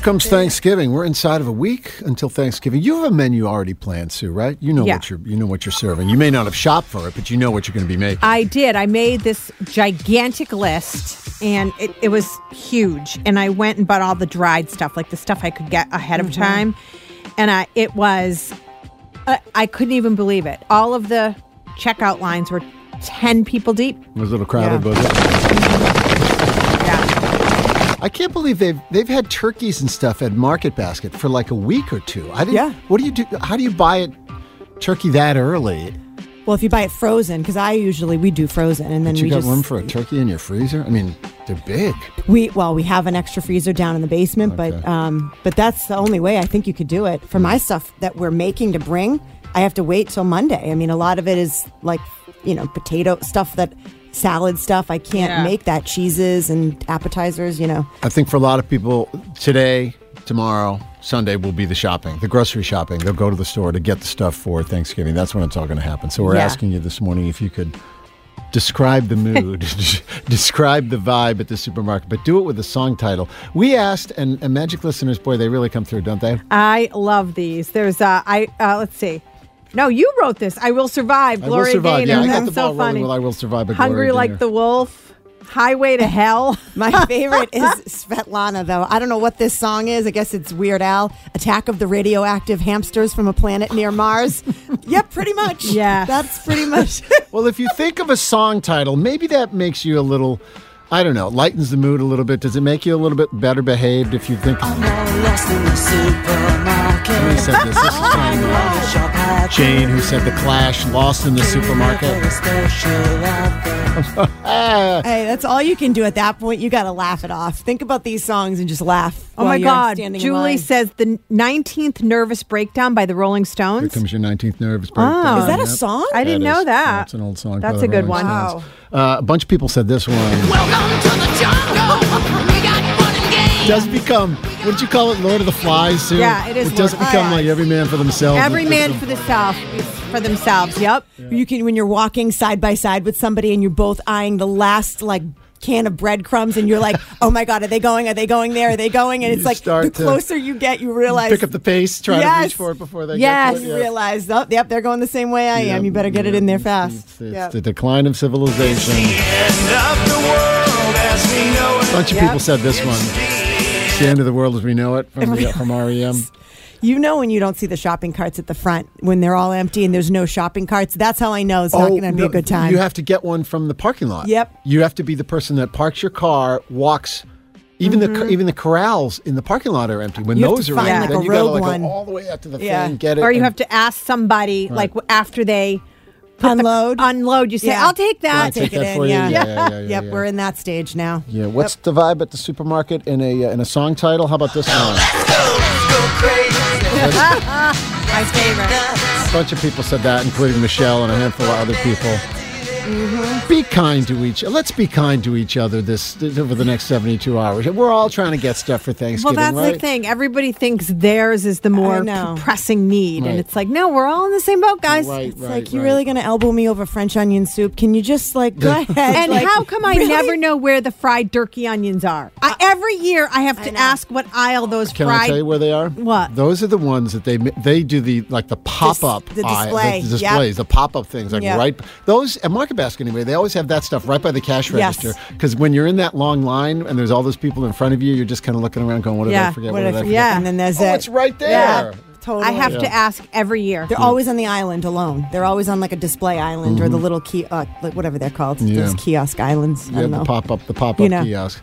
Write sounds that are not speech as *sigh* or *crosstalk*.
Here comes Thanksgiving. We're inside of a week until Thanksgiving. You have a menu already planned, Sue, right? You know Yeah. what you're you know what you're serving. You may not have shopped for it, but you know what you're going to be making. I did. I made this gigantic list and it, it was huge. And I went and bought all the dried stuff, like the stuff I could get ahead of time. And I, it was, uh, I couldn't even believe it. All of the checkout lines were 10 people deep. It was a little crowded, Yeah. was it? I can't believe they've they've had turkeys and stuff at Market Basket for like a week or two. I didn't. Yeah. What do you do? How do you buy it turkey that early? Well, if you buy it frozen, because I usually we do frozen, and then But you we got just room for a turkey in your freezer? I mean, they're big. we well we have an extra freezer down in the basement, Okay. but um, but that's the only way I think you could do it. For my stuff that we're making to bring, I have to wait till Monday. I mean, a lot of it is like you know potato stuff that salad stuff. I can't Yeah. make that cheeses and appetizers. You know, I think for a lot of people, today, tomorrow, Sunday will be the shopping, the grocery shopping. They'll go to the store to get the stuff for Thanksgiving. That's when it's all going to happen. So we're Yeah. asking you this morning if you could describe the mood, *laughs* *laughs* describe the vibe at the supermarket, but do it with a song title. We asked, and, and Magic listeners, boy, they really come through, don't they? I love these. There's, uh, I, uh, let's see. No, you wrote this. I will survive. I will Gloria survive. Gaynor. Yeah, I got That's the so ball rolling funny. with I Will Survive by Hungry Gloria like Gaynor. the wolf. Highway to hell. *laughs* my favorite is Svetlana though. I don't know what this song is. I guess it's Weird Al. Attack of the radioactive hamsters from a planet near Mars. *laughs* yep, pretty much. Yeah. that's pretty much. *laughs* Well, if you think of a song title, maybe that makes you a little, I don't know, lightens the mood a little bit. Does it make you a little bit better behaved if you think? Somebody said this. This is from Jane, who said the Clash, "Lost in the Supermarket." *laughs* Hey, that's all you can do at that point. You got to laugh it off. Think about these songs and just laugh. Oh while my you're God. standing Julie says the 19th Nervous Breakdown by the Rolling here Stones. comes your 19th nervous breakdown. Oh. Is that a song? I didn't That know is. that. That's an old song. by That's the a good Rolling one. Stones. Uh, a bunch of people said this one. Welcome to the jungle. Does become what did you call it, Lord of the Flies? Soon? Yeah, it is It does Lord of the become Flies. like every man for themselves. Every man for themselves. For themselves. Yep. You can when you're walking side by side with somebody and you're both eyeing the last like can of breadcrumbs and you're like, *laughs* oh my god, are they going? Are they going there? Are they going? And You it's like start the closer you get, you realize pick up the pace, try to reach for it before they Yes. get to you it. Yeah. realize, oh, yep, they're going the same way I am. You better get it in there fast. It's, it's Yep. the decline of civilization. End of the world as we know it. A bunch of Yep. people said this one. The end of the world as we know it from, the, from REM. You know when you don't see the shopping carts at the front when they're all empty and there's no shopping carts. That's how I know it's not going to be Oh, no, a good time. You have to get one from the parking lot. Yep. You have to be the person that parks your car, walks. Even the Mm-hmm. even the corrals in the parking lot are empty. When You those are empty, like, then you gotta like go all the way out to the Yeah. thing, get it, Or you and- have to ask somebody, like after they put the- Unload. unload, you say, Yeah. I'll take that. I'll take Take it that in, for you. yeah. Yeah, yeah, yeah, yeah, yep, yeah. we're in that stage now. Yeah. What's the vibe at the supermarket in a uh, in a song title? How about this one? *laughs* My favorite. A bunch of people said that, including Michelle and a handful of other people. Be kind to each. Let's be kind to each other this, this over the next seventy-two hours. We're all trying to get stuff for Thanksgiving. Well, that's right? the thing. Everybody thinks theirs is the more pressing need. Right. And it's like, no, we're all in the same boat, guys. Right, It's like you're really going to elbow me over French onion soup. Can you just like go *laughs* ahead? And Like, how come I really? never know where the fried turkey onions are? I, every year I have to know. ask what aisle those Can fried. I tell you where they are? What? Those are the ones that they they do the like the pop up the display, the, yep. displays, the pop up things like Yep. right. Those at Market Basket anyway. They always have that stuff right by the cash Yes. register because when you're in that long line and there's all those people in front of you, you're just kind of looking around going, "What did I forget? What What, did I forget?" Yeah. And then there's Oh, it. it's right there. Yeah, totally. I have Yeah. to ask every year. They're always on the island alone. They're always on like a display island or the little key, uh, like whatever they're called. Mm-hmm. Yeah. Those kiosk islands. I Yeah, the pop up, the pop up You know. kiosk.